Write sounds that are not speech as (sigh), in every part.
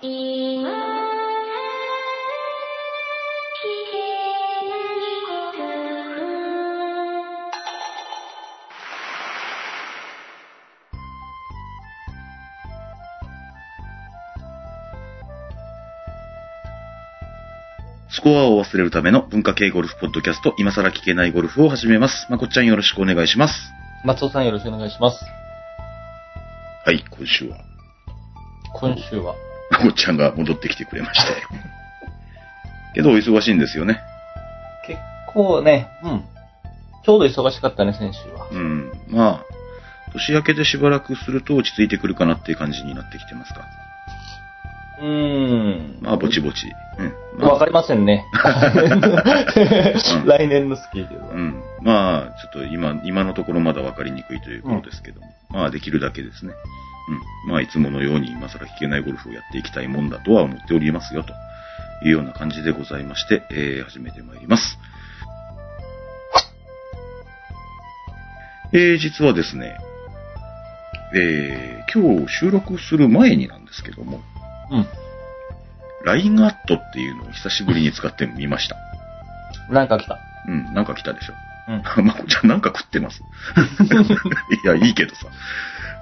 スコアを忘れるための文化系ゴルフポッドキャスト、今更聞けないゴルフを始めます。まこっちゃんよろしくお願いします。松尾さんよろしくお願いします。はい、今週は、今週は。まこっちゃんが戻ってきてくれまして。(laughs) けど、お忙しいんですよね。結構ね、うん。ちょうど忙しかったね、先週は。うん。まあ、年明けでしばらくすると落ち着いてくるかなっていう感じになってきてますか。うーん。まあ、ぼちぼち。うん。まあ、わかりませんね。(laughs) (laughs) 来年のスケジュールは。うん。まあ、ちょっと今、今のところまだわかりにくいということですけども。まあ、できるだけですね。うん。まあ、いつものように今更聞けないゴルフをやっていきたいもんだとは思っておりますよ、というような感じでございまして、えー、始めてまいります。えー、実はですね、えー、今日収録する前になんですけども、うん。LINE アットっていうのを久しぶりに使ってみました。なんか来た。うん、なんか来たでしょ。うん。(laughs) まこちゃんなんか食ってます？(laughs) いや、いいけどさ。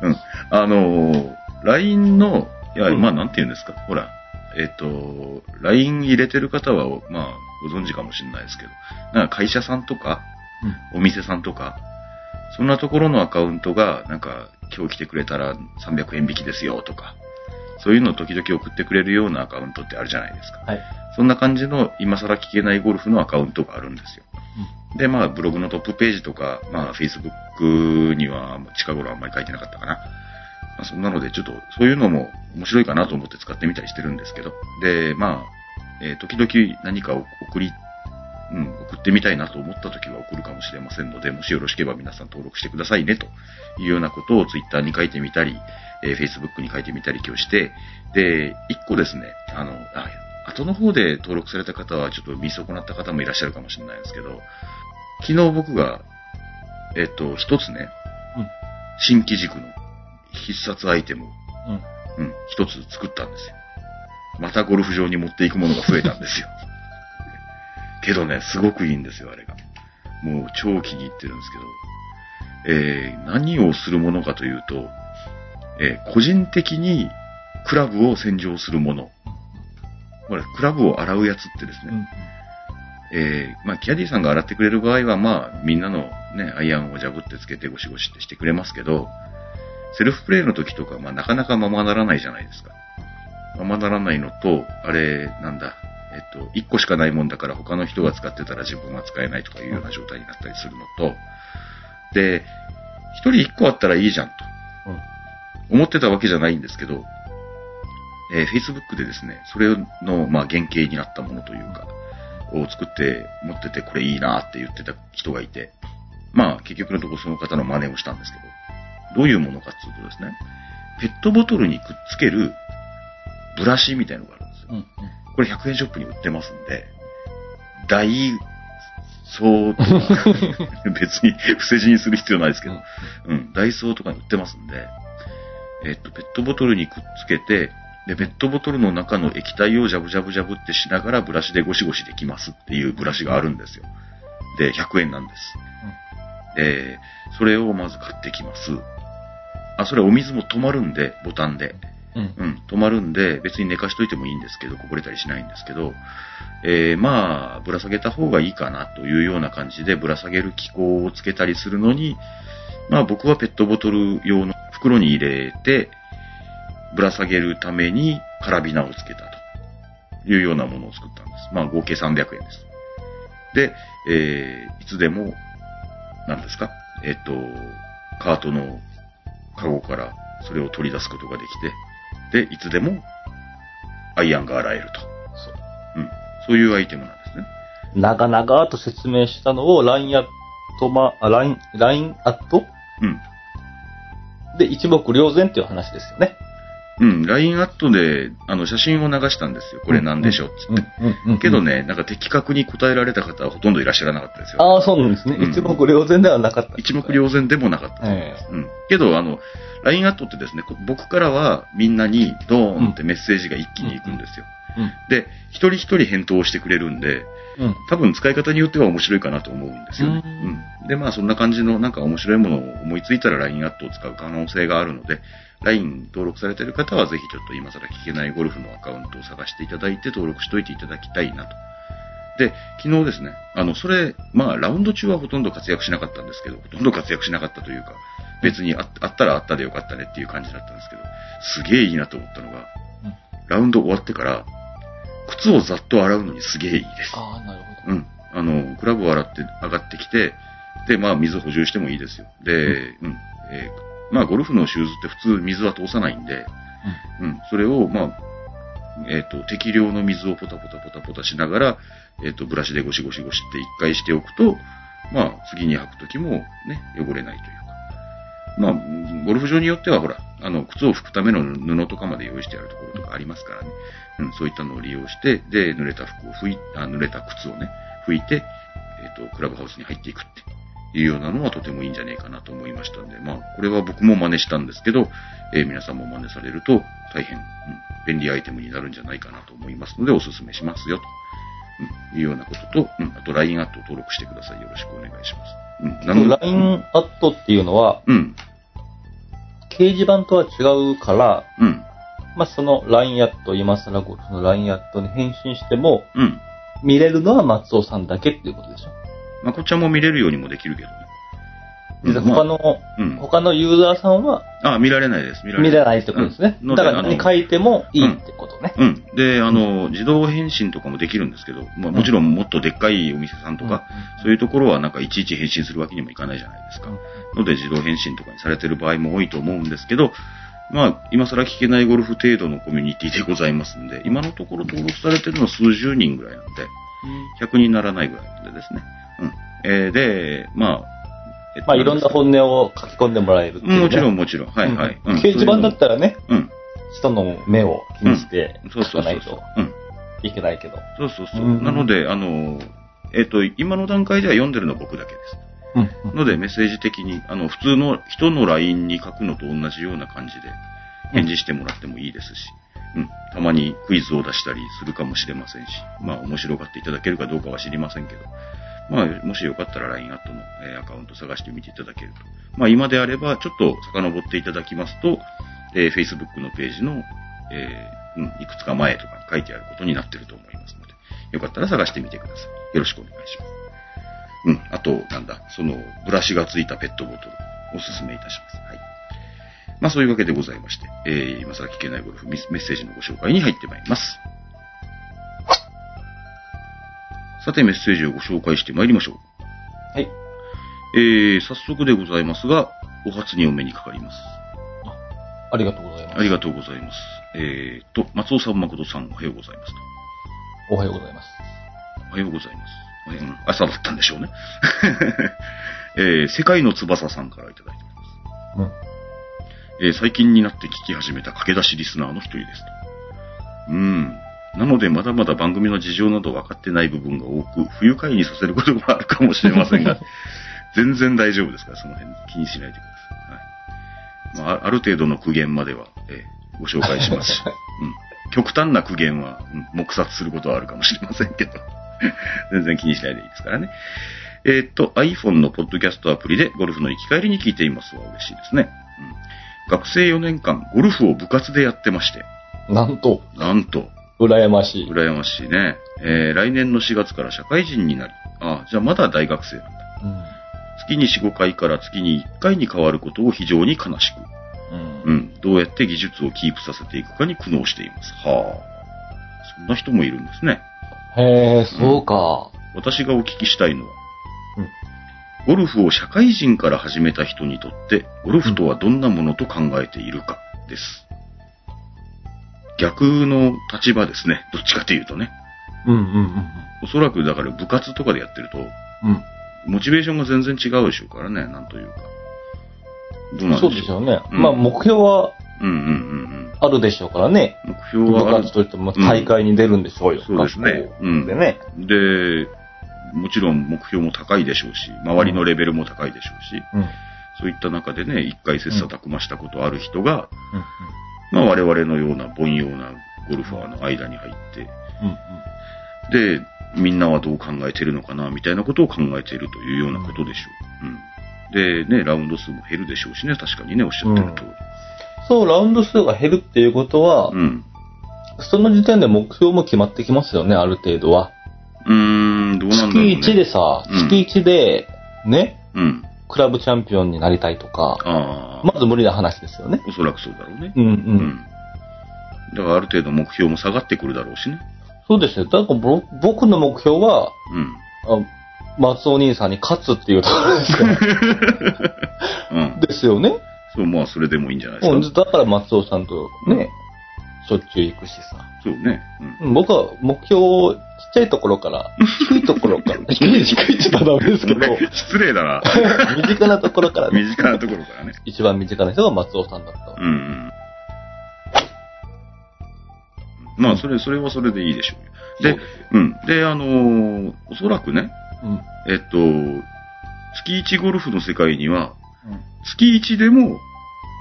うん。あのー LINE の、いや、うんまあ、なんて言うんですか。ほら、えっ、と、LINE 入れてる方は、まあ、ご存知かもしれないですけど、なんか会社さんとか、お店さんとか、そんなところのアカウントが、なんか、今日来てくれたら300円引きですよとか、そういうのを時々送ってくれるようなアカウントってあるじゃないですか。はい。そんな感じの今更聞けないゴルフのアカウントがあるんですよ。で、まあ、ブログのトップページとか、まあ、Facebook には近頃あんまり書いてなかったかな。まあ、そんなので、ちょっと、そういうのも面白いかなと思って使ってみたりしてるんですけど。で、まあ、えー時々何かを送り、うん、送ってみたいなと思った時は送るかもしれませんので、もしよろしければ皆さん登録してくださいね、というようなことを Twitter に書いてみたり、えー Facebook に書いてみたり今日して、で、一個ですね、あの、あ後の方で登録された方はちょっと見損なった方もいらっしゃるかもしれないですけど、昨日僕が、えっと、一つね、うん新機軸の必殺アイテムを、うん。うん、一つ作ったんですよ。またゴルフ場に持っていくものが増えたんですよ。(laughs) けどね、すごくいいんですよ、あれが。もう超気に入ってるんですけど、えー、何をするものかというと、えー個人的にクラブを洗浄するもの。これ、クラブを洗うやつってですね、うん。えーまあ、キャディさんが洗ってくれる場合は、まあ、みんなのね、アイアンをジャブってつけてゴシゴシってしてくれますけど、セルフプレイの時とか、まあ、なかなかままならないじゃないですか。ままならないのと、あれ、なんだ、えっと、1個しかないもんだから他の人が使ってたら自分は使えないとかいうような状態になったりするのと、で、1人1個あったらいいじゃんと。思ってたわけじゃないんですけど、えー Facebook でですね、それの、まあ、原型になったものというか、を作って持っててこれいいなって言ってた人がいて、まあ結局のところその方の真似をしたんですけど、どういうものかっていうとですね、ペットボトルにくっつけるブラシみたいなのがあるんですよ。うん。うん。これ100円ショップに売ってますんで、ダイソーとか、(laughs) 別に伏せ字にする必要ないですけど、うん、ダイソーとかに売ってますんで、えっと、ペットボトルにくっつけて、で、ペットボトルの中の液体をジャブジャブジャブってしながらブラシでゴシゴシできますっていうブラシがあるんですよ。で、100円なんです。えー、それをまず買ってきます。あ、それお水も止まるんで、ボタンで。うん。うん、止まるんで、別に寝かしといてもいいんですけど、こぼれたりしないんですけど、えー、まあ、ぶら下げた方がいいかなというような感じで、ぶら下げる機構をつけたりするのに、まあ僕はペットボトル用の袋に入れて、ぶら下げるためにカラビナをつけたというようなものを作ったんです。まあ合計300円です。で、えー、いつでも、何ですか？えっ、と、カートのカゴからそれを取り出すことができて、で、いつでもアイアンが洗えると。そう。うん。そういうアイテムなんですね。長々と説明したのを LINE アットま、あ、LINE、LINE アット？うん。で一目瞭然っていう話ですよね。うん、LINE アットで、あの、写真を流したんですよ。これなんでしょうっつって。うん。けど。ね、なんか的確に答えられた方はほとんどいらっしゃらなかったですよ。ああ、そうなんですね。うん一目瞭然ではなかった。一目瞭然でもなかったと思います。うん。けど、あの、LINE アットってですね、こ僕からはみんなにドーンってメッセージが一気に行くんですよ。うん。で、一人一人返答をしてくれるんで、うん。多分使い方によっては面白いかなと思うんですよね。ううん。で、まあそんな感じのなんか面白いものを思いついたら LINE アットを使う可能性があるので、LINE 登録されている方はぜひちょっと今更聞けないゴルフのアカウントを探していただいて登録しといていただきたいなと。で、昨日ですね、あの、それ、まあラウンド中はほとんど活躍しなかったんですけど、ほとんど活躍しなかったというか、別にああったらあったでよかったねっていう感じだったんですけど、すげえいいなと思ったのが、うんラウンド終わってから、靴をざっと洗うのにすげえいいです。ああ、なるほど。うん。あの、クラブを洗って上がってきて、で、まあ水補充してもいいですよ。で、うん。えーまあゴルフのシューズって普通水は通さないんで、うん。それを、まあ、えっ、と、適量の水をポタポタポタポタしながら、えっ、と、ブラシでゴシゴシゴシって一回しておくと、まあ、次に履くときもね、汚れないというか。まあ、ゴルフ場によってはほら、あの、靴を拭くための布とかまで用意してあるところとかありますからね。うん、そういったのを利用して、で、濡れた服を拭い、あ濡れた靴をね、拭いて、えっ、と、クラブハウスに入っていくっていうようなのはとてもいいんじゃないかなと思いましたんで、まあ、これは僕も真似したんですけど、えー皆さんも真似されると大変、うん、便利アイテムになるんじゃないかなと思いますので、お勧めしますよと。うん、いうようなことと、うん、あと LINE アットを登録してください。よろしくお願いします。うん、LINE アットっていうのは、うん、掲示板とは違うから、うん、まあ、その LINE アット、今更の LINE アットに返信しても、うん。見れるのは松尾さんだけっていうことでしょ。まあ、こっちはもう見れるようにもできるけどね。でうん他の、うん。他のユーザーさんはあ、見られないです。見られないってことですね。うんだから何書いてもいいってことね。うん。で、あの、自動返信とかもできるんですけど、まあもちろんもっとでっかいお店さんとか、そういうところはなんかいちいち返信するわけにもいかないじゃないですか。ので自動返信とかにされてる場合も多いと思うんですけど、まあ、今更聞けないゴルフ程度のコミュニティでございますんで、今のところ登録されてるのは数十人ぐらいなんで、100人ならないぐらいなんでですね。うん。えーで、まあ、えっとまあ、いろんな本音を書き込んでもらえるっていうねもちろんもちろん。はいはい。うん掲示板だったらね、うん。人の目を気にしてそうそうそう書かないと。そううん。いけないけど。そうそうそう。うんなので、あの、えっ、と、今の段階では読んでるのは僕だけです。うん。ので、メッセージ的に、あの、普通の人の LINE に書くのと同じような感じで、返事してもらってもいいですし、うん。たまにクイズを出したりするかもしれませんし、まあ、面白がっていただけるかどうかは知りませんけど、まあ、もしよかったら LINE アットの、えアカウント探してみていただけると。まあ、今であれば、ちょっと遡っていただきますと、えー Facebook のページの、えーうん、いくつか前とかに書いてあることになってると思いますので、よかったら探してみてください。よろしくお願いします。うん。あと、なんだ、その、ブラシがついたペットボトル、おすすめいたします。はい。まあ、そういうわけでございまして、えー、今更聞けないゴルフメッセージのご紹介に入ってまいります。さて、メッセージをご紹介してまいりましょう。はい。えー、早速でございますが、お初にお目にかかります。ありがとうございます。ありがとうございます。えーと、松尾さん、誠さん、おはようございますと。おはようございます。おはようございます。ううん朝だったんでしょうね。(laughs) えー世界の翼さんからいただいております。うん。えー最近になって聞き始めた駆け出しリスナーの一人ですと。うん。なので、まだまだ番組の事情など分かってない部分が多く、不愉快にさせることもあるかもしれませんが、(laughs) 全然大丈夫ですから、その辺気にしないでください。はい。まあ、あある程度の苦言までは、えーご紹介しますし、(laughs) うん。極端な苦言は、うん黙殺することはあるかもしれませんけど、(laughs) 全然気にしないでいいですからね。えーっと、iPhone のポッドキャストアプリでゴルフの行き帰りに聞いていますは嬉しいですね。うん、学生4年間、ゴルフを部活でやってまして、なんと、なんと、羨ましい。羨ましいね。えー来年の4月から社会人になり、あ、じゃあまだ大学生なんだ。うん。月に4、5回から月に1回に変わることを非常に悲しく、うんうん、どうやって技術をキープさせていくかに苦悩しています。はあ。そんな人もいるんですね。へえ、そうか。私がお聞きしたいのは、うんゴルフを社会人から始めた人にとって、ゴルフとはどんなものと考えているかです。逆の立場ですね。どっちかというとね。うんうんうんおそらくだから部活とかでやってると、うん。モチベーションが全然違うでしょうからね、なんというか。どううん。なんでしょう。そうでしょうね。うんまあ、目標はうんうんうんうん。あるでしょうからね。目標部はある活といっても大会に出るんでしょうよ。そうですね学校うんでね。で、もちろん目標も高いでしょうし、周りのレベルも高いでしょうし、うん。うん。そういった中でね、一回切磋琢磨したことある人が、うん。まあ我々のような凡庸なゴルファーの間に入って、うん。で、みんなはどう考えてるのかな、みたいなことを考えているというようなことでしょう。うん。で、ね、ラウンド数も減るでしょうしね、確かにね、おっしゃってる通り。そう、ラウンド数が減るっていうことは、うん。その時点で目標も決まってきますよね、ある程度は。うーん、どうなんだろう、ね。月1でさ、うん月1で、ね、うん。クラブチャンピオンになりたいとか、まず無理な話ですよね。おそらくそうだろうね。うんう。うんん。だからある程度目標も下がってくるだろうしね。そうですよ。だからぼ僕の目標は、うん。あ松尾兄さんに勝つっていうところですから。うん。(laughs) ですよね。そう、まあ、それでもいいんじゃないですか。うんだから松尾さんとね、しょっちゅう行くしさ。そうね。うん。うん僕は目標をちっちゃいところから、低いところから、(laughs) 低い、低いって言ったらダメですけど、失礼だな。(laughs) 身近なところからね、身近なところからね。一番身近な人が松尾さんだったわ。うんうん。まあ、それ、それはそれでいいでしょうよ。で、うん。で、あのーおそらくね、うん。えっと、月1ゴルフの世界には、月1でも、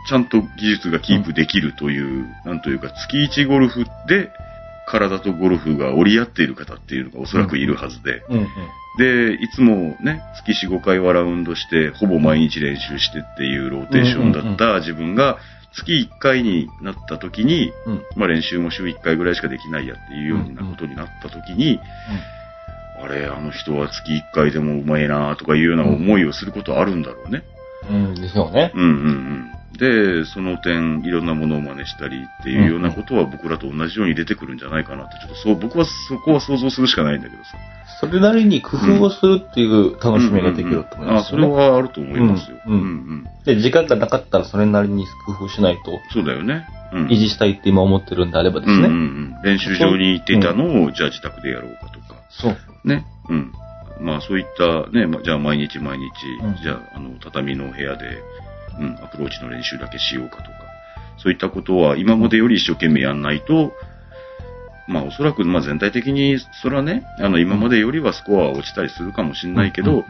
ちゃんと技術がキープできるという、なんというか、月1ゴルフで、体とゴルフが折り合っている方っていうのがおそらくいるはずで、うんうん。で、いつもね、月4、5回はラウンドして、ほぼ毎日練習してっていうローテーションだった自分が、月1回になった時に、うん。まあ練習も週1回ぐらいしかできないやっていうようなことになった時に、あれ、あの人は月1回でもうまいなとかいうような思いをすることあるんだろうね。うん。でしょうね。うんうんうん。で、その点、いろんなものを真似したりっていうようなことは僕らと同じように出てくるんじゃないかなって、ちょっとそう、僕はそこは想像するしかないんだけどさ。それなりに工夫をするっていう楽しみができると思いますあ、それ。はあると思いますよ。うんうんうんで、時間がなかったらそれなりに工夫しないとそうだよね。うん。維持したいって今思ってるんであればですうんうんうね。ん。練習場に行っていたのを、じゃあ自宅でやろうかとか。そう。ね。うん。まあそういったね、まあ、じゃあ毎日毎日、うんじゃああの畳の部屋で、うん、アプローチの練習だけしようかとか。そういったことは今までより一生懸命やんないと、まあおそらくまあ全体的に、それはね、あの今までよりはスコアは落ちたりするかもしれないけど、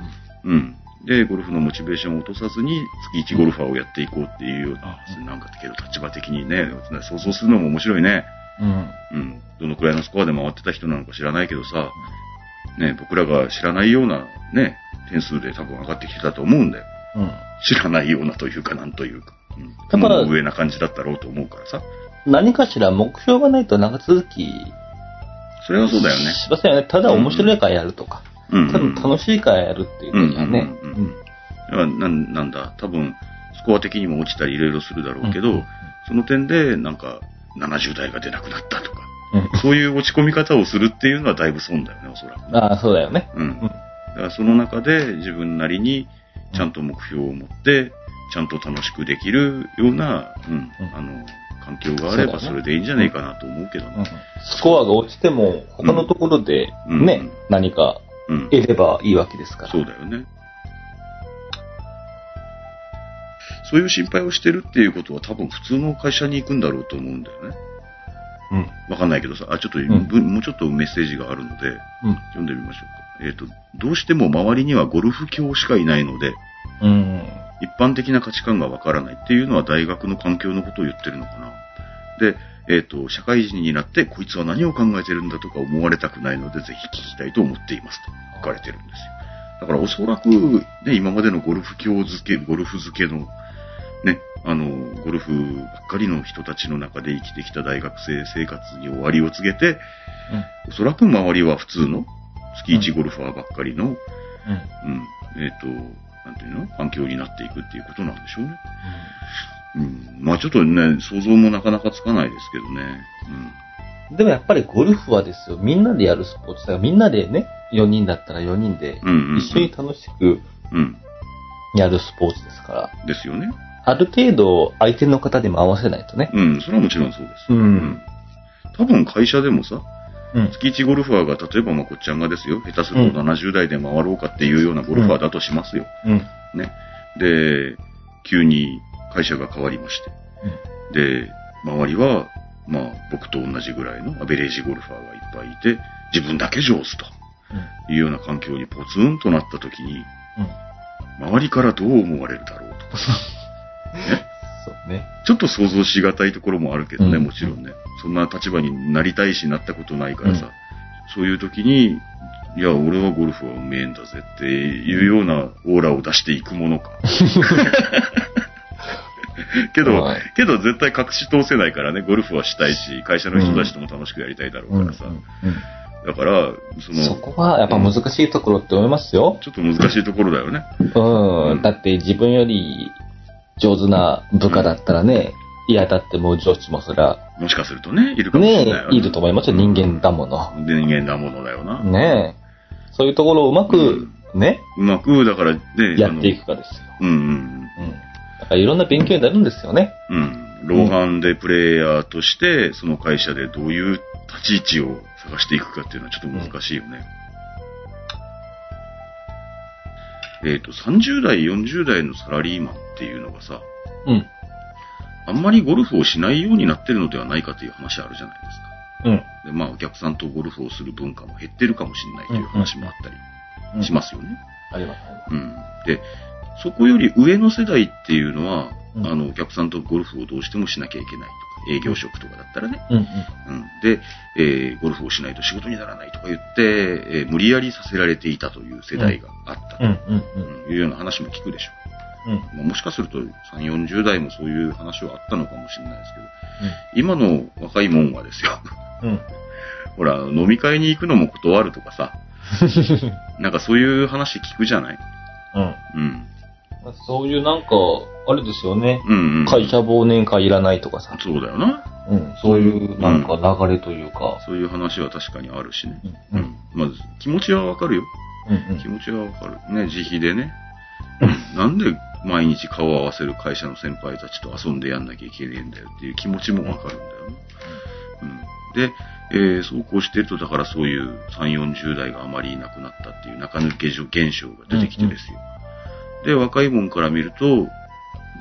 うん。で、ゴルフのモチベーションを落とさずに、月1ゴルファーをやっていこうっていうような、なんかけど立場的にね、想像するのも面白いね。うん。うん。どのくらいのスコアで回ってた人なのか知らないけどさ、ね、僕らが知らないようなね、点数で多分上がってきてたと思うんだよ。うん。知らないようなというか、なんというか。うん。だから雲の上な感じだったろうと思うからさ。何かしら目標がないと長続きそれはそうだよね。しませんよね。ただ面白いからやるとか、うん、ただ楽しいからやるっていうのにはね。うんだからなんなんだ、多分、スコア的にも落ちたりいろいろするだろうけど、うんその点で、なんか、70代が出なくなったとか、うんそういう落ち込み方をするっていうのはだいぶ損だよね、おそらく。ああ、そうだよね。うん。うんだからその中で自分なりにちゃんと目標を持って、ちゃんと楽しくできるような、うん、うんあの、環境があればそれでいいんじゃないかなと思うけどうんね。スコアが落ちても、他のところでうんね、うん何かうん。得ればいいわけですから。そうだよね。そういう心配をしてるっていうことは多分普通の会社に行くんだろうと思うんだよね。うん。わかんないけどさ、あ、ちょっと、ん文もうちょっとメッセージがあるので、うん。読んでみましょうか。えっ、と、どうしても周りにはゴルフ教しかいないので、うん。一般的な価値観がわからないっていうのは大学の環境のことを言ってるのかな。で、えっ、と、社会人になってこいつは何を考えてるんだとか思われたくないので、ぜひ聞きたいと思っていますと書かれてるんですよ。だからおそらく、ね、今までのゴルフ教漬け、ゴルフ漬けの、ね、あの、ゴルフばっかりの人たちの中で生きてきた大学生生活に終わりを告げて、おそらく周りは普通の月1ゴルファーばっかりの、うん。うん、えっ、と、なんていうの？環境になっていくっていうことなんでしょうね。うん。まあちょっとね、想像もなかなかつかないですけどね。でもやっぱりゴルフはですよ、みんなでやるスポーツだから、みんなでね、4人だったら4人でうん。うん、うん。一緒に楽しくうん。やるスポーツですから、ですよね。ある程度相手の方にも合わせないとね。うん。それはもちろんそうです。うん多分会社でもさ、うん。月1ゴルファーが、例えばまこっちゃんがですよ、下手するとうん70代で回ろうかっていうようなゴルファーだとしますよ。うん。ね。で、急に会社が変わりまして。で、周りは、まあ、僕と同じぐらいのアベレージゴルファーがいっぱいいて、自分だけ上手とうん。いうような環境にポツンとなった時に、うん。周りからどう思われるだろうとかさ、(laughs) そうね。ちょっと想像しがたいところもあるけどね、うんもちろんね。そんな立場になりたいし、なったことないからさ、うんそういう時に、いや、俺はゴルフはうめえんだぜっていうようなオーラを出していくものか。(laughs) けど、はいけど絶対隠し通せないからね、ゴルフはしたいし、会社の人たちとも楽しくやりたいだろうからさ。うんだから、その、そこはやっぱ難しいところって思いますよ。ちょっと難しいところだよね。うん。うんだって自分より上手な部下だったらね、いや、だってもう上司もそりゃ、もしかするとね、いるかもしれねないよね。いると思いますよ。人間だもの。人間だものだよな。ねえ。そういうところをうまく、ね、うまく、だからね、やっていくかですよ。あのうんうんうん。だからいろんな勉強になるんですよね。うん。うん。ローハンでプレイヤーとして、その会社でどういう立ち位置を探していくかっていうのはちょっと難しいよね。えっ、と、30代、40代のサラリーマンっていうのがさ、うん。あんまりゴルフをしないようになってるのではないかという話あるじゃないですか。うん。で、まあ、お客さんとゴルフをする文化も減ってるかもしれないという話もあったうんりしますよね。あります。うん。で、そこより上の世代っていうのは、うんあの、お客さんとゴルフをどうしてもしなきゃいけない営業職とかだったらね。うんうん。うん。で、えーゴルフをしないと仕事にならないとか言って、えー無理やりさせられていたという世代があったと、うんうんうんいうような話も聞くでしょうん。うん。う。まあ、もしかすると3、40代もそういう話はあったのかもしれないですけど、今の若いもんはですよ。(laughs) ほら、飲み会に行くのも断るとかさ、(laughs) なんかそういう話聞くじゃない？うん。うん。そういうなんか、あれですよね。うんうん。会社忘年会いらないとかさ。そうだよな。うん。そういうなんか流れというか。そういう話は確かにあるしね。う。うんん。まず、気持ちはわかるよ。うん。気持ちはわかる。ね、自費でね。なんで毎日顔を合わせる会社の先輩たちと遊んでやんなきゃいけねえんだよっていう気持ちもわかるんだよね。うん。で、えーそうこうしてると、だからそういう3、40代があまりいなくなったっていう中抜け現象が出てきてですよ。で、若いもんから見ると、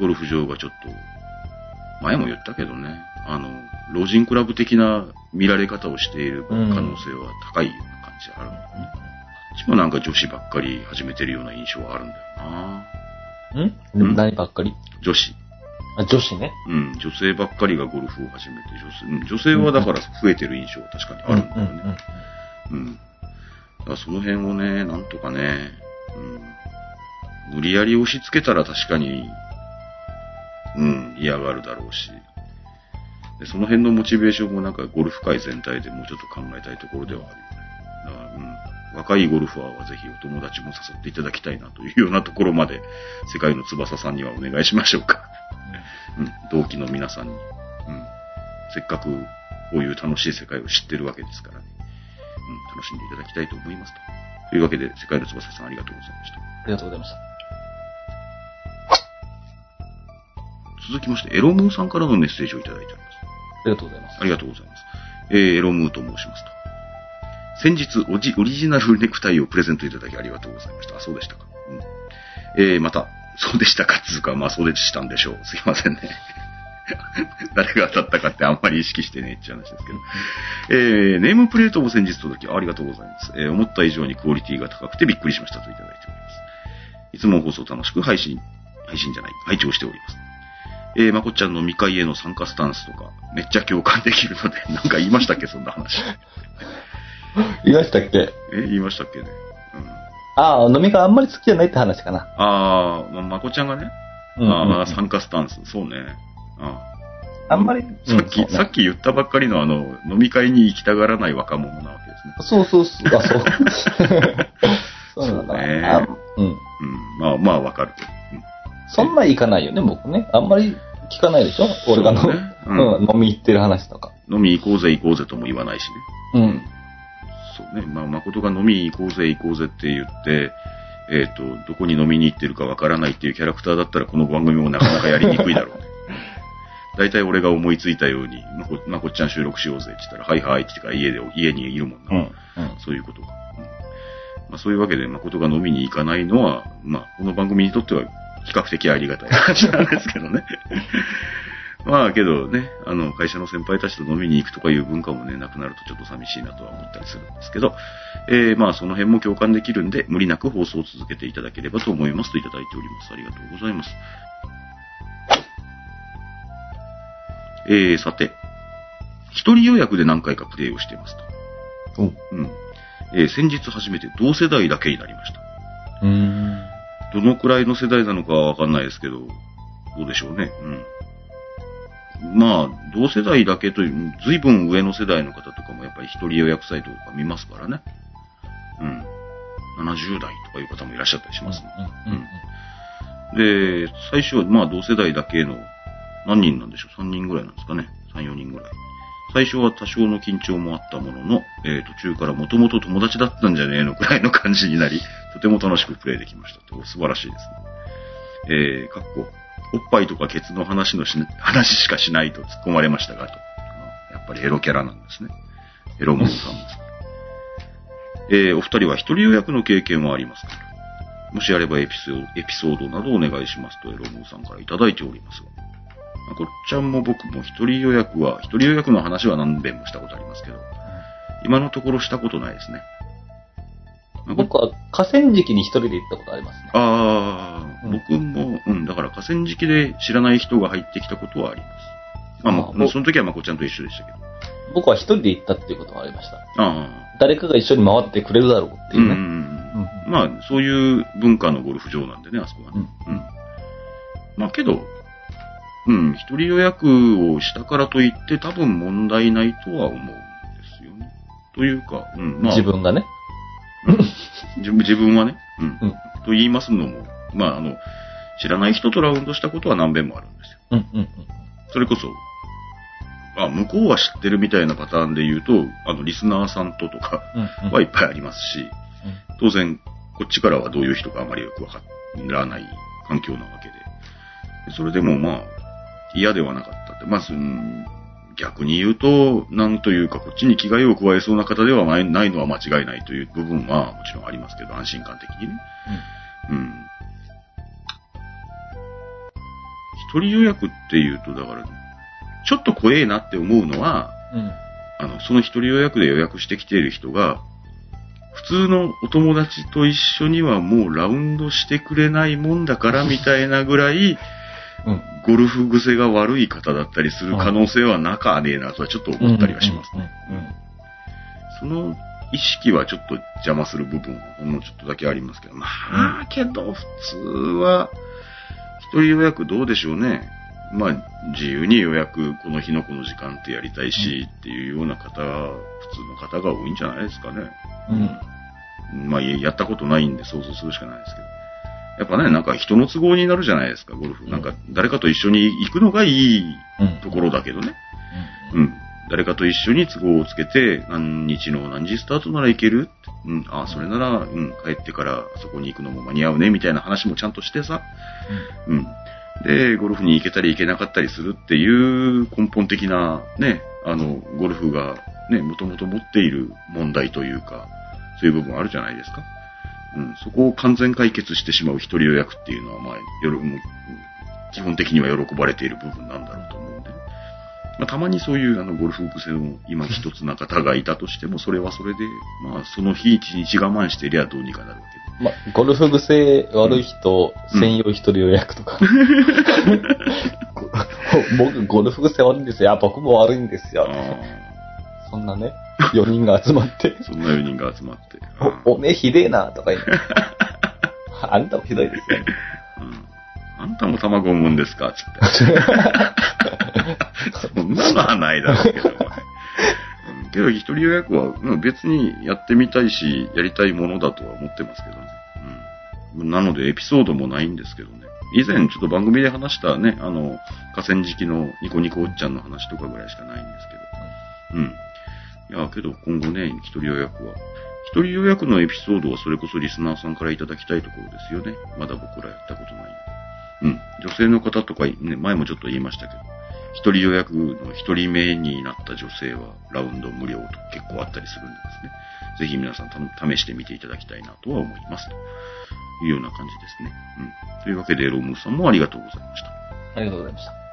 ゴルフ場がちょっと、前も言ったけどね、あの、老人クラブ的な見られ方をしている可能性は高いような感じあるんだよね。こっちもなんか女子ばっかり始めてるような印象はあるんだよな。うん？うん？何ばっかり？女子。あ、女子ね。うん、女性ばっかりがゴルフを始めて、女性うん女性はだから増えてる印象は確かにあるんだよね。うん。だからその辺をね、なんとかね、うん、無理やり押し付けたら確かに、うん、嫌がるだろうし、でその辺のモチベーションもなんかゴルフ界全体でもうちょっと考えたいところではあるよね。だから、うん、若いゴルファーはぜひお友達も誘っていただきたいなというようなところまで、世界の翼さんにはお願いしましょうか。うん、同期の皆さんに、うん、せっかくこういう楽しい世界を知ってるわけですからね。うん、楽しんでいただきたいと思いますと。というわけで、世界の翼さんありがとうございました。ありがとうございました。続きまして、エロムーさんからのメッセージをいただいております。ありがとうございます。ありがとうございます。えー、エロムーと申しますと。先日オジ、オリジナルネクタイをプレゼントいただきありがとうございました。あ、そうでしたか。うん、えー、また、そうでしたかつうか、まあそうでしたんでしょう。すいませんね。誰が当たったかってあんまり意識してねえって話ですけど。えー、ネームプレートを先日届き、ありがとうございます。えー、思った以上にクオリティが高くてびっくりしましたといただいております。いつも放送楽しく配信、配信じゃない、拝聴しております。えー、まこっちゃんの未開への参加スタンスとか、めっちゃ共感できるので、(laughs) なんか言いましたっけ、そんな話。(laughs) 言いましたっけ？え、言いましたっけね。うん。ああ、飲みがあんまり好きじゃないって話かな。あー、ま、まこちゃんがね、うんああ、参加スタンス、そうね。ああんまり、さっき、ねさっき言ったばっかりのあの、飲み会に行きたがらない若者なわけですね。そうそうそう。あ、そう。(laughs) そうなんだ。そうねあうん。うん。まあ、まあ、わかる。そんな行かないよね、僕ね。あんまり聞かないでしょ？俺がの、ねううんん、飲み行ってる話とか。飲み行こうぜ行こうぜとも言わないしね。うん。そうね。まあ、誠が飲み行こうぜ行こうぜって言って、えっ、と、どこに飲みに行ってるかわからないっていうキャラクターだったらこの番組もなかなかやりにくいだろうね。(laughs) 大体俺が思いついたように、まこ、まこっちゃん収録しようぜって言ったら、はいはいって言って家で、家にいるもんな。うん。うん。そういうことか。うんまあ、そういうわけで、誠が飲みに行かないのは、まあ、この番組にとっては比較的ありがたい話なんですけどね。(laughs) (laughs) まあけどね、あの、会社の先輩たちと飲みに行くとかいう文化もね、なくなるとちょっと寂しいなとは思ったりするんですけど、えー、まあその辺も共感できるんで、無理なく放送を続けていただければと思いますといただいております。ありがとうございます。えー、さて、一人予約で何回かプレイをしていますと。おうん。えー、先日初めて同世代だけになりました。うーん。どのくらいの世代なのかはわかんないですけど、どうでしょうね。うん。まあ、同世代だけという、ずいぶん上の世代の方とかもやっぱり一人予約サイトとか見ますからね。うん。70代とかいう方もいらっしゃったりしますね。うんうんで、最初はまあ同世代だけの何人なんでしょう ?3 人ぐらいなんですかね。3、4人ぐらい。最初は多少の緊張もあったものの、えー途中からもともと友達だったんじゃねえのくらいの感じになり、(laughs) とても楽しくプレイできましたと。素晴らしいですね。えー、かっこ、おっぱいとかケツの話のし (laughs) 話しかしないと突っ込まれましたが、と。やっぱりエロキャラなんですね。エロモンさんです。えー、お二人は一人予約の経験はありますか？もしあればエピソード、エピソードなどお願いしますとエロモンさんからいただいておりますが。まあこっちゃんも僕も一人予約は、一人予約の話は何遍もしたことありますけど、今のところしたことないですね。まあ僕は河川敷に一人で行ったことありますね。ああ、うん僕も、うん、だから河川敷で知らない人が入ってきたことはあります。まあ、まあその時はまこっちゃんと一緒でしたけど。僕は一人で行ったっていうことがありました。あ誰かが一緒に回ってくれるだろうってあ、いうね。うん。うんまあ、そういう文化のゴルフ場なんでね、あそこはね。うんうん。まあ、けど、うん、一人予約をしたからといって多分問題ないとは思うんですよね。というか、うん、まあ、自分がね。自分自分はね、うん。うんと言いますのも、まあ、あの、知らない人とラウンドしたことは何遍もあるんですよ。うんうんうん。それこそ、あ、向こうは知ってるみたいなパターンで言うと、あの、リスナーさんととかうんうんはいっぱいありますし、当然、こっちからはどういう人かあまりよくわからない環境なわけで。それでもまあ、嫌ではなかったって。まあ、その逆に言うと、なんというか、こっちに危害を加えそうな方ではないないのは間違いないという部分はもちろんありますけど、安心感的にね。うん。一人予約っていうと、だから、ちょっと怖えなって思うのは、うん。あの、その一人予約で予約してきている人が、普通のお友達と一緒にはもうラウンドしてくれないもんだからみたいなぐらい、うん。ゴルフ癖が悪い方だったりする可能性はなかねえなとはちょっと思ったりはしますね。その意識はちょっと邪魔する部分はほんのちょっとだけありますけど、まあ、けど普通は、一人予約どうでしょうね。まあ、自由に予約、この日のこの時間ってやりたいし、っていうような方、普通の方が多いんじゃないですかね。うん。うん。まあ、やったことないんで想像するしかないですけど。やっぱね、なんか人の都合になるじゃないですか、ゴルフ。なんか誰かと一緒に行くのがいいうん。ところだけどね。う。うんん。誰かと一緒に都合をつけて、何日の何時スタートなら行ける？うん。あ、それなら、うん、帰ってからそこに行くのも間に合うね、みたいな話もちゃんとしてさ。うん。で、ゴルフに行けたり行けなかったりするっていう根本的な、ね、あの、ゴルフがね、もともと持っている問題というか、そういう部分あるじゃないですか。うん。そこを完全解決してしまう一人予約っていうのは、まあ、よろ、もう基本的には喜ばれている部分なんだろうと思うんでね。まあ、たまにそういうあのゴルフ癖の今一つな方がいたとしても、それはそれで、まあ、その日一日我慢してりゃどうにかなるわけで。まあ、ゴルフ癖悪い人、うん専用一人予約とか。(laughs) 僕、ゴルフ癖悪いんですよ。あ僕も悪いんですよ。あそんなね、(laughs) 4人が集まってあ、、そんな4人が集まって。お、おめえひでえな、とか言って。(laughs) あんたもひどいですよ。うんあんたも卵産むんですか？つって。(laughs) そんなのはないだろうけど。うんけど、一人予約はうん別にやってみたいし、やりたいものだとは思ってますけどね。うん。なので、エピソードもないんですけどね。以前、ちょっと番組で話したね、あの、河川敷のニコニコおっちゃんの話とかぐらいしかないんですけど。うん。いや、けど今後ね、一人予約は。一人予約のエピソードはそれこそリスナーさんからいただきたいところですよね。まだ僕らやったことない。うん。女性の方とか、ね、前もちょっと言いましたけど、一人予約の一人目になった女性はラウンド無料と結構あったりするんでですね。ぜひ皆さんた試してみていただきたいなとは思います。というような感じですね。うん。というわけで、ロムーさんもありがとうございました。ありがとうございました。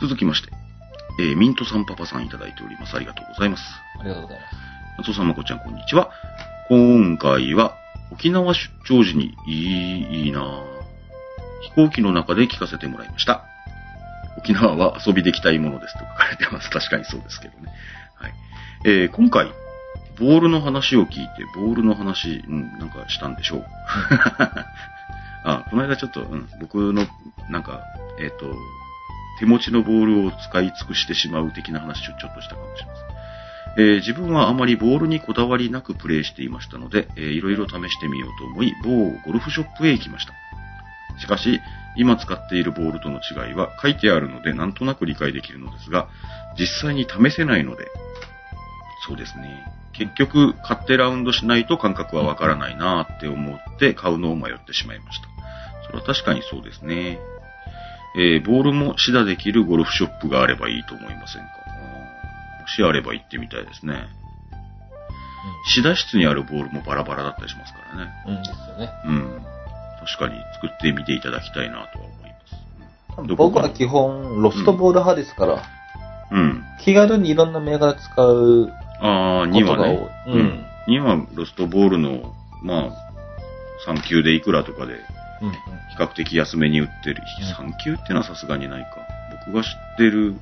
続きまして、えーミントさんパパさんいただいております。ありがとうございます。ありがとうございます。松尾さん、まこちゃん、こんにちは。今回は、沖縄出張時に、いい、いいなぁ飛行機の中で聞かせてもらいました。沖縄は遊びできたいものですと書かれてます。確かにそうですけどね。はい。えー今回、ボールの話を聞いて、ボールの話、うん、なんかしたんでしょう。(laughs) あ、この間ちょっと、うん、僕の、なんか、えっ、と、手持ちのボールを使い尽くしてしまう的な話をちょっとしたかもしれません。えー自分はあまりボールにこだわりなくプレイしていましたので、えーいろいろ試してみようと思い、某ゴルフショップへ行きました。しかし、今使っているボールとの違いは書いてあるのでなんとなく理解できるのですが、実際に試せないので、そうですね。結局、買ってラウンドしないと感覚はわからないなーって思って買うのを迷ってしまいました。それは確かにそうですね。えーボールも試打できるゴルフショップがあればいいと思いませんか？もしあれば行ってみたいですね。試打室にあるボールもバラバラだったりしますからね。うん。うんですよね。うん。確かに作ってみていただきたいなとは思います。僕は基本、ロストボール派ですから、うん。気軽にいろんな銘柄使うああ、2ことが多い。はね。うん。2はロストボールの、まあ、3級でいくらとかで、うん。比較的安めに売ってる。うん3級ってのはさすがにないか。僕が知ってる、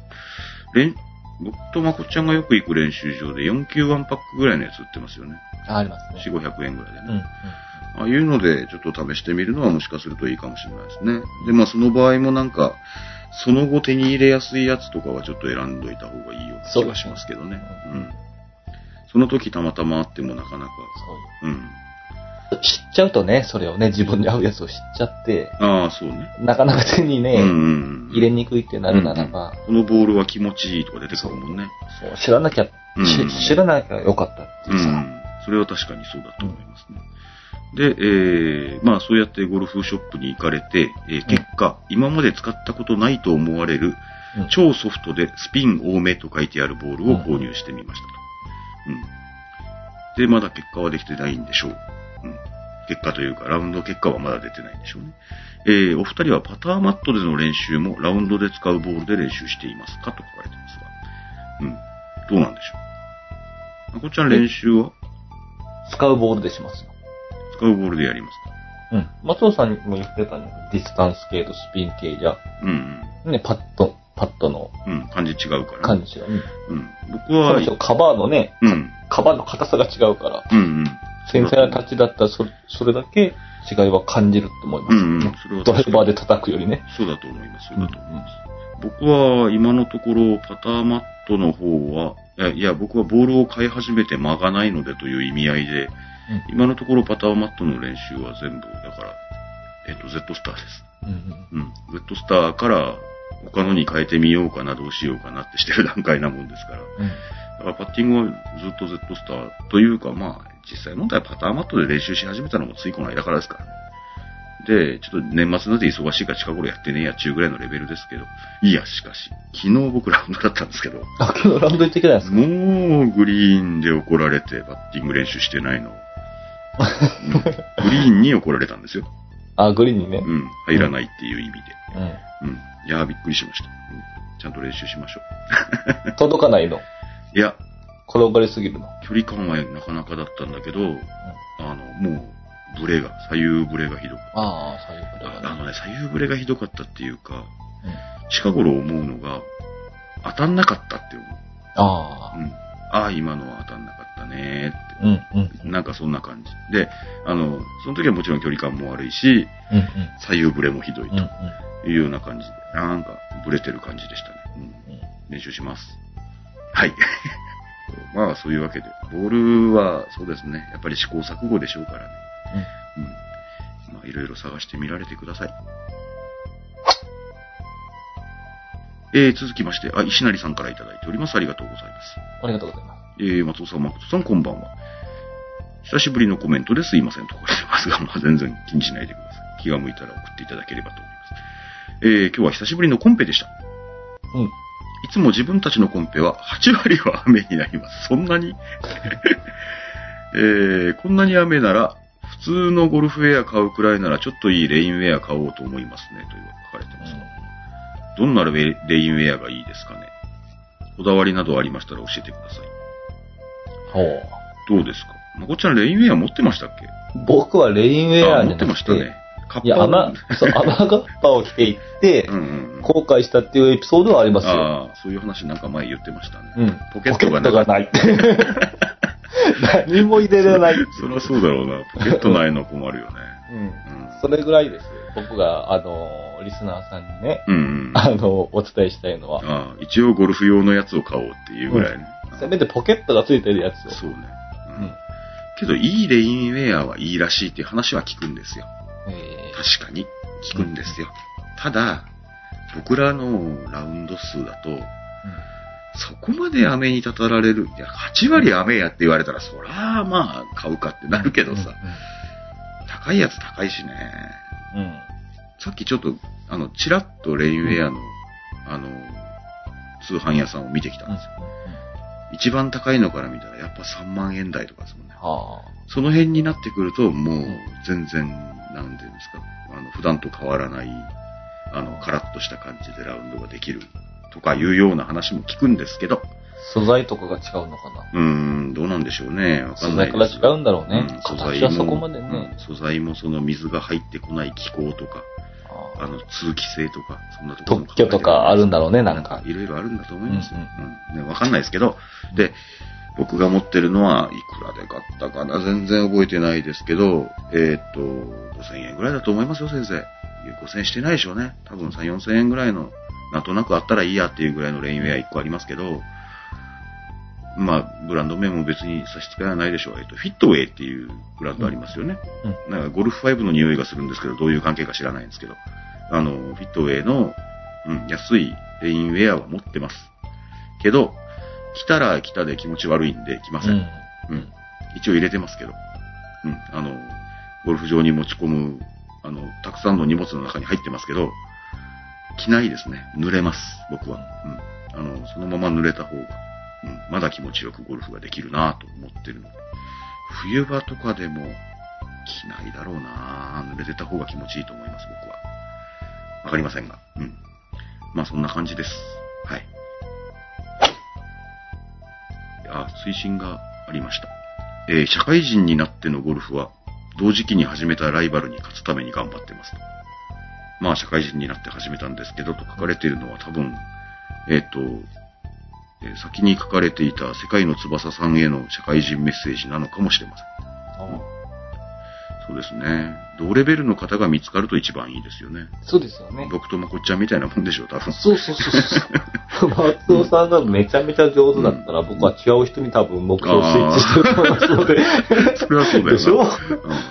練僕とまこちゃんがよく行く練習場で4級1パックぐらいのやつ売ってますよね。あありますね。4、500円ぐらいでね。うん。うん。ああいうので、ちょっと試してみるのはもしかするといいかもしれないですね。で、まあその場合もなんか、その後手に入れやすいやつとかはちょっと選んどいた方がいいような気がしますけどね。そううん。その時たまたまあってもなかなか、そううん。知っちゃうとね、それをね、自分に合うやつを知っちゃって、ああ、そうね。なかなか手にね、うんうん。入れにくいってなるならば、このボールは気持ちいいとか出てくるもんね。そう知らなきゃ、うんし知らなきゃよかったっていうさ、うん。それは確かにそうだと思いますね。で、えー、まあそうやってゴルフショップに行かれて、えー結果、今まで使ったことないと思われるうん超ソフトでスピン多めと書いてあるボールを購入してみましたと。うん。で、まだ結果はできてないんでしょう。うん。結果というか、ラウンド結果はまだ出てないんでしょうね。えー、お二人はパターマットでの練習もラウンドで使うボールで練習していますかと書かれてますが。うん。どうなんでしょう。まこちゃん練習は？使うボールでしますよ。使うボールでやりますか？うん。松尾さんにも言ってたね。ディスタンス系とスピン系じゃ、うんね、パット、パットのうん。うん。感じ違うから、感じが、うん。うん。僕は、カバーのね、うん。カバーの硬さが違うから、うんうん。繊細なタッチだったらそれ、それだけ違いは感じると思います。うんうんそれはドライバーで叩くよりね。そうだと思います。そうだと思います。僕は今のところパターマットの方は、いやいや、僕はボールを買い始めて間がないのでという意味合いで、今のところパターマットの練習は全部、だから、えっと、Z スターです。うんうんうん。Z スターから他のに変えてみようかな、どうしようかなってしてる段階なもんですから。うんだからパッティングはずっと Z スターというか、まあ、実際問題はパターマットで練習し始めたのもついこの間からですからね。で、ちょっと年末なんで忙しいから近頃やってねえやっちゅうぐらいのレベルですけど。いや、しかし、昨日僕ラウンドだったんですけど、あ、今日ラウンド行ってきたんですか？もうグリーンで怒られてバッティング練習してないの。うんグリーンに怒られたんですよ。あ、グリーンにね。うん、入らないっていう意味で。うん。うん。いやー、びっくりしました。うんちゃんと練習しましょ (laughs) 届かないの。う。いや、転がりすぎるの。距離感はなかなかだったんだけど、あの、もう、ブレが、左右ブレがひどかっああ、そういうことた。あだね。あのね、左右ブレがひどかったっていうか、うん近頃思うのが、当たんなかったって思う。ああう。ん。ああ、今のは当たんなかったねーって。うん、うん。なんかそんな感じ。で、あの、その時はもちろん距離感も悪いし、うん、うん。左右ブレもひどい。というような感じで、なんかブレてる感じでしたね。うんうん練習します。はい。まあ、そういうわけで、ボールは、そうですね、やっぱり試行錯誤でしょうからね。うん。まあ、いろいろ探してみられてください。えー、続きまして、あ、石成さんからいただいております。ありがとうございます。ありがとうございます。えー、松尾さん、誠さん、こんばんは。久しぶりのコメントですいませんと書かれてますが、(laughs) まあ、全然気にしないでください。気が向いたら送っていただければと思います。えー、今日は久しぶりのコンペでした。うん。いつも自分たちのコンペは8割は雨になります。そんなに？(laughs) えー、こんなに雨なら、普通のゴルフウェア買うくらいならちょっといいレインウェア買おうと思いますね、という書かれてます。どんなレレインウェアがいいですかね？こだわりなどありましたら教えてください。ほう。どうですか？まこっちゃんレインウェア持ってましたっけ？僕はレインウェアあ持ってじゃなくて、ましたね。カッパいや、穴、そう、穴ガ (laughs) ッパを着ていって。後悔したっていうエピソードはありますよ。ああ、そういう話なんか前言ってましたね。うん。ポケットがなポケットがない。(laughs) 何も入れれない。(laughs) そりゃそうだろうな。ポケットないの困るよね。うん。うん。それぐらいです。僕が、あの、リスナーさんにね、うんうん。あの、お伝えしたいのは、ああ一応ゴルフ用のやつを買おうっていうぐらいね。せめてポケットがついてるやつを。そうね。ううんん。けど、いいレインウェアはいいらしいっていう話は聞くんですよ。え確かに。聞くんですよ。ただ、僕らのラウンド数だと、そこまで雨にたたられる。いや、8割雨やって言われたら、そら、まあ、買うかってなるけどさ、高いやつ高いしね。うん。うん。さっきちょっと、あの、チラッとレインウェアの、あの、通販屋さんを見てきたんですよ。一番高いのから見たら、やっぱ3万円台とかですもんね。はその辺になってくると、もう、全然、なんていうんですか、あの、普段と変わらない、あの、カラッとした感じでラウンドができるとかいうような話も聞くんですけど、あ。素材とかが違うのかな？うーん、どうなんでしょうね。わか素んないです。材から違うんだろうね。うん素材形はそこもまでね。うん素材もその水が入ってこない気候とか、ああの、通気性とか、そんなところも特許とかあるんだろうね、なんか。いろいろあるんだと思いますよ。うんうんね、わかんないですけど、で、僕が持ってるのは、いくらで買ったかな全然覚えてないですけど、えーっと、5000円ぐらいだと思いますよ、先生。いや5000円してないでしょうね。多分3、4000円ぐらいの、なんとなくあったらいいやっていうぐらいのレインウェア1個ありますけど、まあ、ブランド名も別に差し支えはないでしょう。えっと、フィットウェイっていうブランドありますよね。うんなんかゴルフ5の匂いがするんですけど、どういう関係か知らないんですけど、あの、フィットウェイの、うん、安いレインウェアは持ってます。けど、来たら来たで気持ち悪いんで来ません。うん。うん。一応入れてますけど。うん。あの、ゴルフ場に持ち込む、あの、たくさんの荷物の中に入ってますけど、着ないですね。濡れます、僕は。うん。あの、そのまま濡れた方が、うん。まだ気持ちよくゴルフができるなと思ってるので。冬場とかでも着ないだろうな濡れてた方が気持ちいいと思います、僕は。わかりませんが。うん。まあそんな感じです。はい。あ、推進がありました。えー社会人になってのゴルフは、同時期に始めたライバルに勝つために頑張ってますと。まあ、社会人になって始めたんですけど、と書かれているのは多分、えっ、と、えー先に書かれていた世界の翼さんへの社会人メッセージなのかもしれません。そうですね。同レベルの方が見つかると一番いいですよね。そうですよね。僕とまこっちゃんみたいなもんでしょう、多分。そうそうそうそう。(laughs) 松尾さんがめちゃめちゃ上手だったら、僕は違う人に多分目標スイッチしてると思いますので。(laughs) それはそうだよな。でしょ？うん、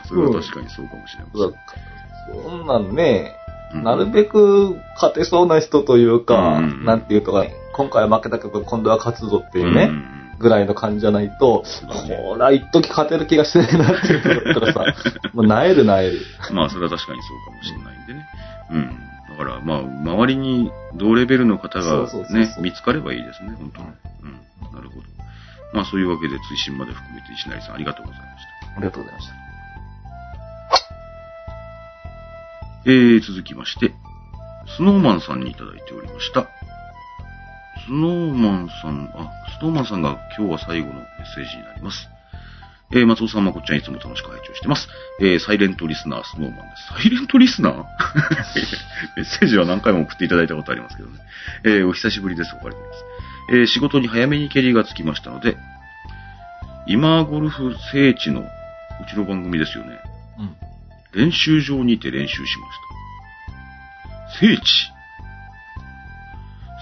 それは確かにそうかもしれません。そんなんね、うんなるべく勝てそうな人というか、うんなんていうか、今回は負けたけど今度は勝つぞっていうね、んぐらいの感じじゃないと、ほら、一時勝てる気がしないなっていうのだったらさ、(laughs) もうなえるなえる。まあ、それは確かにそうかもしれないんでね。うん。だから、まあ、周りに同レベルの方がね見つかればいいですね、本当に。うん。なるほど。まあ、そういうわけで、追伸まで含めて石成さんありがとうございました。ありがとうございました。えー、続きまして、スノーマンさんにいただいておりました。スノーマンさん、あ、スノーマンさんが今日は最後のメッセージになります。えー、松尾さん、まこっちゃんいつも楽しく拝聴してます。えー、サイレントリスナー、スノーマンです。サイレントリスナー？(laughs) メッセージは何回も送っていただいたことありますけどね。えー、お久しぶりです。おかれてます。えー、仕事に早めに蹴りがつきましたので、今ゴルフ聖地の、うちの番組ですよね。うん。練習場にて練習しました。聖地？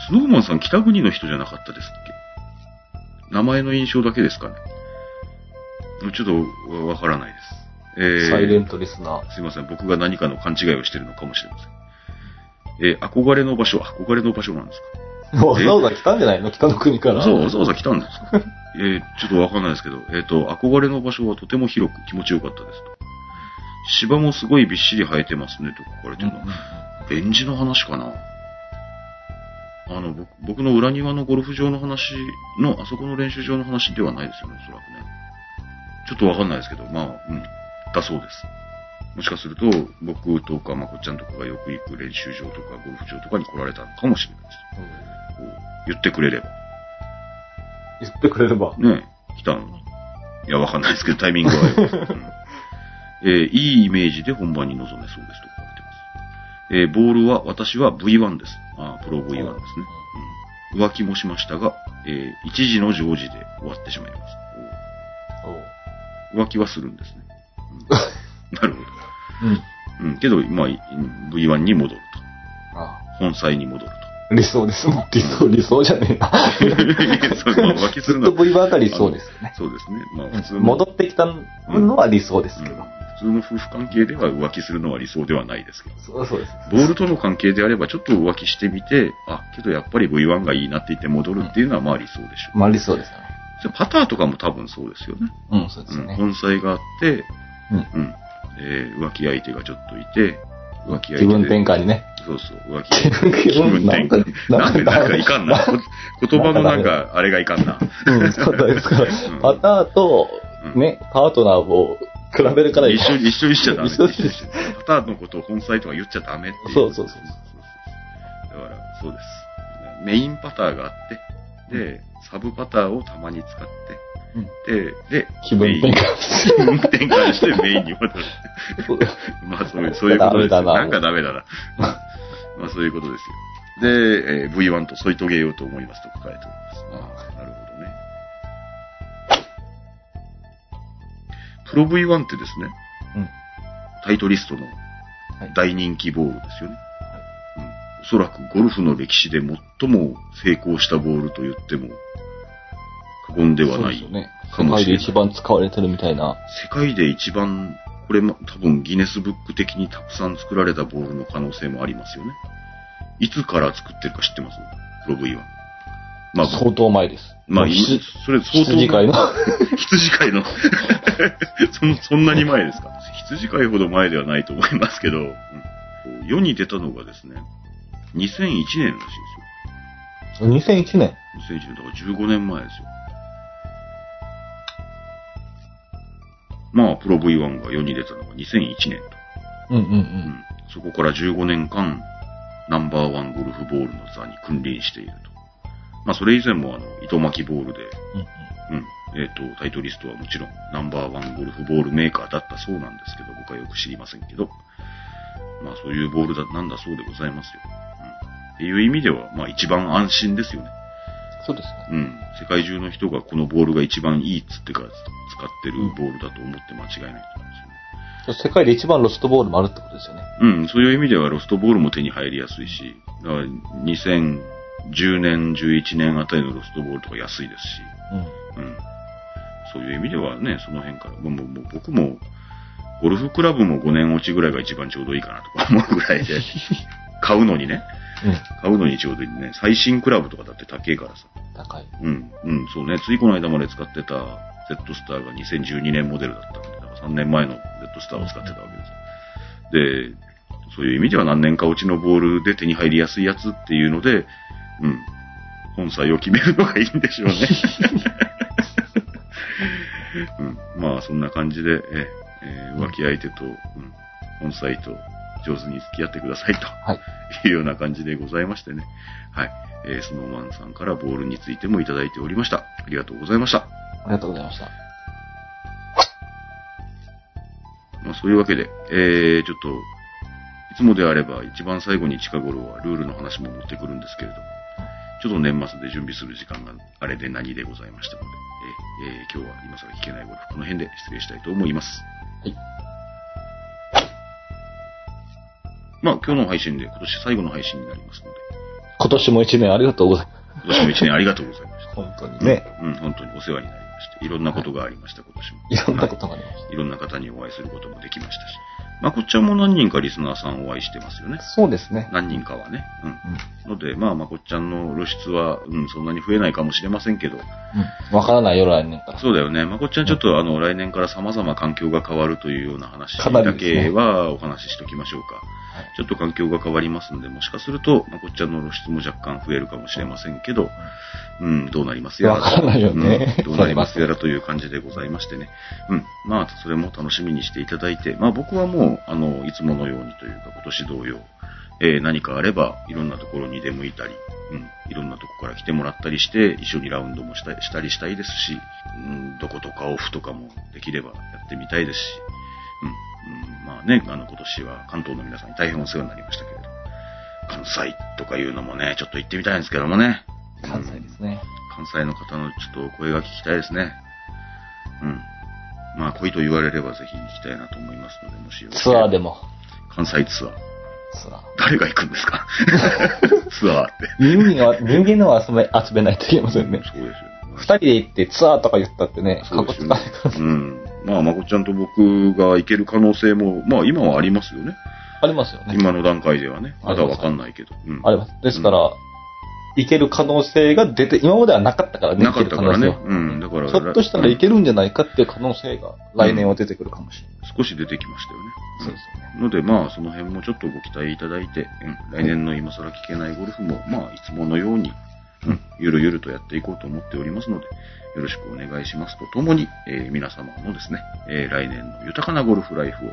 スノーマンさん北国の人じゃなかったですっけ？名前の印象だけですかねちょっとわわからないです。えー、サイレントリスナー。すいません。僕が何かの勘違いをしているのかもしれません。えー憧れの場所、憧れの場所なんですか？わざわざ来たんじゃないの？北の国から。そう、わざわざ来たんですか？(laughs) えーちょっとわかんないですけど、えっ、と、憧れの場所はとても広く気持ちよかったですと。芝もすごいびっしり生えてますねと書かれてるの。うんうんうんレンジの話かな？あの、僕僕の裏庭のゴルフ場の話の、あそこの練習場の話ではないですよね、おそらくね。ちょっとわかんないですけど、まあ、うん、だそうです。もしかすると、僕とかまこっちゃんとかがよく行く練習場とかゴルフ場とかに来られたのかもしれないです。こう言ってくれれば。言ってくれれば。ね来たのに。いや、わかんないですけど、タイミングはよ。(laughs) うんえーいいイメージで本番に臨めそうですと書かれてます。えーボールは、私は V1 です。あープロ V1 ですね。うん浮気もしましたが、えー一時の常時で終わってしまいます。浮気はするんですね。うん (laughs) なるほど。うん。うん。けど、まあ、V1 に戻るあと。本妻に戻るあ理想です。理想、理想じゃねえな。と。(laughs) そうまあ浮気するのはずっと V1 が理想ですよね。そうですね。まあ、普通の。戻ってきたのは理想ですけど。うん普通の夫婦関係では浮気するのは理想ではないですけど。そうそうです。ボールとの関係であれば、ちょっと浮気してみて、あ、けどやっぱり V1 がいいなって言って戻るっていうのはまあ理想でしょう。まあ理想ですよね。パターとかも多分そうですよね。うん、そうですうん。本妻があって、うん。うん。えー浮気相手がちょっといて、浮気相手で。気分転換にね。そうそう、浮気相手。(laughs) 気分転換。なんでなんかいかんな。こ言葉のなんか、あれがいかんな。うん、そうですか。(laughs) パターと、うんね、パートナーを比べるから一緒に、一緒にしちゃダメ。一緒にし一緒にパターンのことを本妻とか言っちゃダメっていう。そうそうそうだから、そうです。メインパターがあって、で、サブパターをたまに使って、うんで、で、気分転換メイン気分転換してメインに戻る。まあ、そういう、そういうことですななんかダメだな。まあ、そういうことですよ。で、えー V1 と添い遂げようと思いますと書かれております。プロ V1 ってですね、うんタイトリストのはい大人気ボールですよね。うん、おそらくゴルフの歴史で最も成功したボールと言っても過言ではないそうですよね。かもしれない。世界で一番使われてるみたいな。世界で一番、これも多分ギネスブック的にたくさん作られたボールの可能性もありますよね。いつから作ってるか知ってます？プロ V は。まあ、相当前です。まあ、それ相当羊飼いの？(laughs) 羊飼いの (laughs) そん、そんなに前ですか？羊飼いほど前ではないと思いますけど、うん世に出たのがですね、2001年らしいですよ。2001年？2001年だから15年前ですよ。まあ、プロ V1 が世に出たのが2001年と。うんうんう。うんん。そこから15年間、ナンバーワンゴルフボールの座に君臨していると。まあ、それ以前もあの、糸巻きボールで、うんうん。えっ、と、タイトリストはもちろん、ナンバーワンゴルフボールメーカーだったそうなんですけど、僕はよく知りませんけど、まあ、そういうボールだ、なんだそうでございますよ。うん。っていう意味では、まあ、一番安心ですよね。そうですね。うん。世界中の人がこのボールが一番いいっつってから使ってるボールだと思って間違いないと思うんですよね。世界で一番ロストボールもあるってことですよね。うん、そういう意味ではロストボールも手に入りやすいし、だから2010年、11年あたりのロストボールとか安いですし、うん。うん。そういう意味ではね、その辺から、もうもう僕も、ゴルフクラブも5年落ちぐらいが一番ちょうどいいかなとか思うぐらいで、(laughs) 買うのにね、買うのにちょうどいいね、最新クラブとかだって高いからさ。高い。うん、うん、そうね、ついこの間まで使ってた Z スターが2012年モデルだったんで、だから3年前の Z スターを使ってたわけです。で、そういう意味では何年か落ちのボールで手に入りやすいやつっていうので、うん、本妻を決めるのがいいんでしょうね。(laughs) うん、まあ、そんな感じで、ええー浮気相手と、うん、本妻と上手に付き合ってくださいと。はい。いうような感じでございましてね。はい。えー、スノーマンさんからボールについてもいただいておりました。ありがとうございました。ありがとうございました。まあ、そういうわけで、えー、ちょっと、いつもであれば一番最後に近頃はルールの話も持ってくるんですけれども、ちょっと年末で準備する時間があれで何でございましたので、えーえー今日は今更聞けないゴルフこの辺で失礼したいと思います。はい。まあ、今日の配信で今年最後の配信になりますので、今年も一年ありがとうございます。今年も一年ありがとうございました。本当にね。うん、本当にお世話になりまして、いろんなことがありました、今年も。いろんなことがありましいろんな方にお会いすることもできましたし。まあ、こっちはもう何人かリスナーさんお会いしてますよねた。。そうですね。何人かはね。うん。うん。ので、まあ、まこっちゃんの露出は、うん、そんなに増えないかもしれませんけど、うん。わからないよ、来年から。そうだよね。まこっちゃんちょっと、あの、来年から様々環境が変わるというような話だけはお話ししときましょうか。ちょっと環境が変わりますんで、もしかすると、まこっちゃんの露出も若干増えるかもしれませんけど、うん、どうなりますやら。わからないよねうんどうなりますやらという感じでございましてね。うん。まあ、それも楽しみにしていただいて、まあ僕はもうも、あの、いつものようにというか、今年同様、えー何かあれば、いろんなところに出向いたり、うん、いろんなとこから来てもらったりして、一緒にラウンドもしたしたりしたいですし、うん、どことかオフとかもできればやってみたいですし、うん、うん、まあね、あの、今年は関東の皆さんに大変お世話になりましたけれど、関西とかいうのもね、ちょっと行ってみたいんですけどもね。関西ですね。関西の方のちょっと声が聞きたいですね。うん。まあ、来いと言われればぜひ行きたいなと思いますので、もしよツアーでも。関西ツアー。ツアー。誰が行くんですか？(laughs) ツアーって。人間は、人間のは集め、集めないといけませんね。そうですよ。二人で行ってツアーとか言ったってね、かっこつそうですよね。うん。まあ、まこちゃんと僕が行ける可能性も、まあ今はありますよね。ありますよね。今の段階ではね。まだわかんないけど。うん。あります。ですから、行ける可能性が出て、今まではなかったからね、なかったからねうん。だから、ひょっとしたらいけるんじゃないかっていう可能性が来年は出てくるかもしれない。少し出てきましたよね。そうですよね。ので、まあ、その辺もちょっとご期待いただいて、うん、来年の今更聞けないゴルフも、まあ、いつものように、うん、ゆるゆるとやっていこうと思っておりますので、よろしくお願いしますとともに、えー皆様のですね、えー来年の豊かなゴルフライフを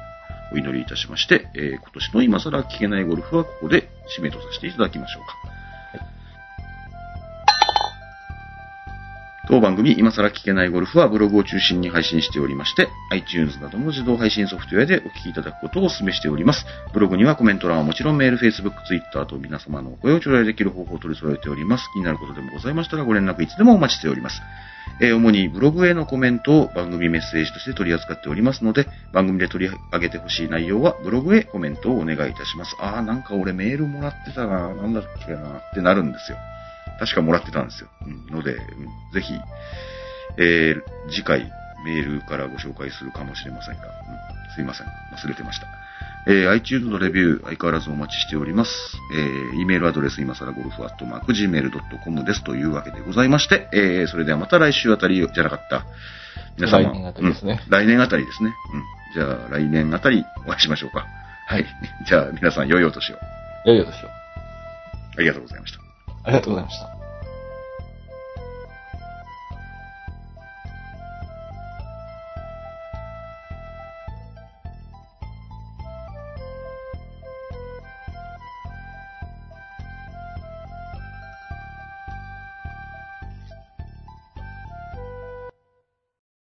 お祈りいたしまして、えー今年の今更聞けないゴルフはここで締めとさせていただきましょうか。当番組、今更聞けないゴルフはブログを中心に配信しておりまして、iTunes などの自動配信ソフトウェアでお聞きいただくことをお勧めしております。ブログにはコメント欄はもちろんメール、Facebook、Twitter と皆様のお声を頂戴できる方法を取り揃えております。気になることでもございましたらご連絡いつでもお待ちしております。えー主にブログへのコメントを番組メッセージとして取り扱っておりますので、番組で取り上げてほしい内容はブログへコメントをお願いいたします。あー、なんか俺メールもらってたな、なんだっけな、ってなるんですよ。確かもらってたんですよ。うん、ので、うんぜひ、えー次回メールからご紹介するかもしれませんが、うんすいません。忘れてました。えー iTunes のレビュー、相変わらずお待ちしております。えー、e メールアドレス、今更ゴルフアットマーク Gmail.com ですというわけでございまして、えーそれではまた来週あたりじゃなかった。皆様。来年あたりですねうん来年あたりですね。うん。じゃあ、来年あたりお会いしましょうか。はい。じゃあ、皆さん、良いお年を。良いお年を。ありがとうございました。ありがとうございました。